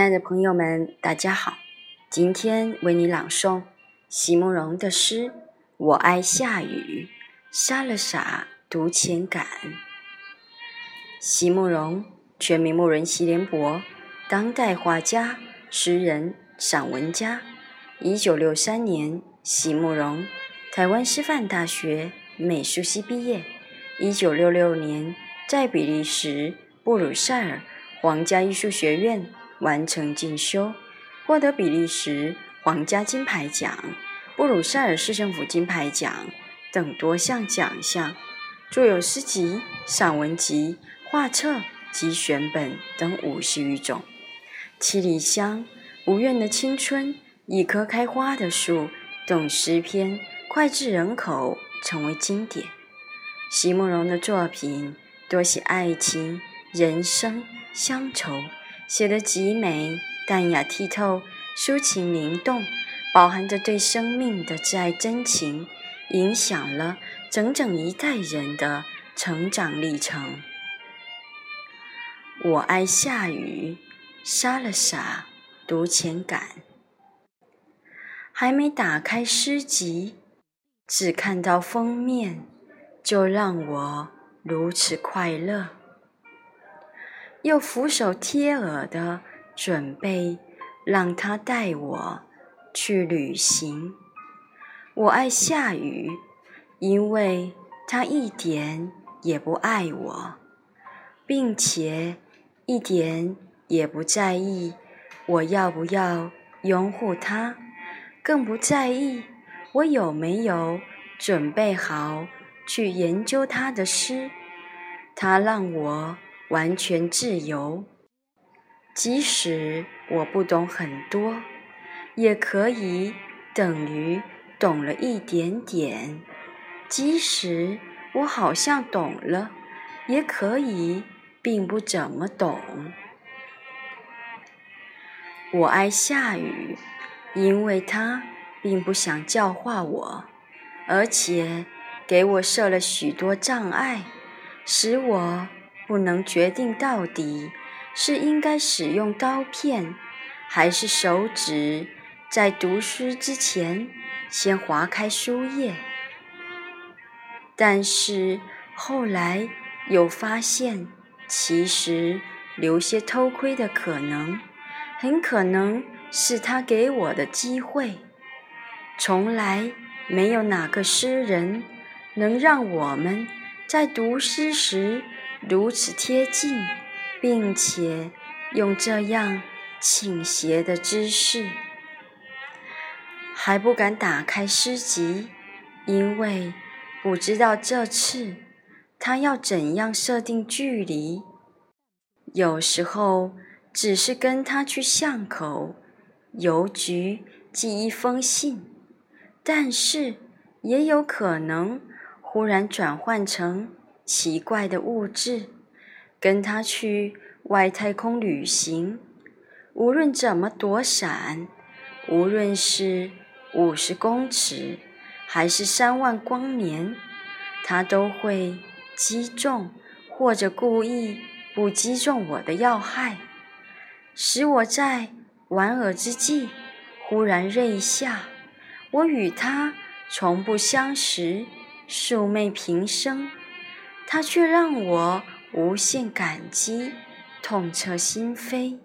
亲爱的朋友们，大家好！今天为你朗诵席慕容的诗《我爱下雨》，沙了傻，独浅感。席慕容，全名慕人席联博，当代画家、诗人、散文家。一九六三年，席慕容台湾师范大学美术系毕业。一九六六年，在比利时布鲁塞尔皇家艺术学院。完成进修，获得比利时皇家金牌奖、布鲁塞尔市政府金牌奖等多项奖项，著有诗集、散文集、画册及选本等五十余种。七里香、无怨的青春、一棵开花的树等诗篇脍炙人口，成为经典。席慕容的作品多写爱情、人生、乡愁。写得极美，淡雅剔透，抒情灵动，饱含着对生命的挚爱真情，影响了整整一代人的成长历程。我爱下雨，傻了傻，读前感。还没打开诗集，只看到封面，就让我如此快乐。又俯首贴耳的准备让他带我去旅行。我爱下雨，因为他一点也不爱我，并且一点也不在意我要不要拥护他，更不在意我有没有准备好去研究他的诗。他让我。完全自由，即使我不懂很多，也可以等于懂了一点点；即使我好像懂了，也可以并不怎么懂。我爱下雨，因为它并不想教化我，而且给我设了许多障碍，使我。不能决定到底是应该使用刀片，还是手指在读书之前先划开书页。但是后来又发现，其实留些偷窥的可能，很可能是他给我的机会。从来没有哪个诗人能让我们在读诗时。如此贴近，并且用这样倾斜的姿势，还不敢打开诗集，因为不知道这次他要怎样设定距离。有时候只是跟他去巷口邮局寄一封信，但是也有可能忽然转换成。奇怪的物质，跟他去外太空旅行，无论怎么躲闪，无论是五十公尺还是三万光年，他都会击中或者故意不击中我的要害，使我在莞尔之际忽然锐下。我与他从不相识，素昧平生。他却让我无限感激，痛彻心扉。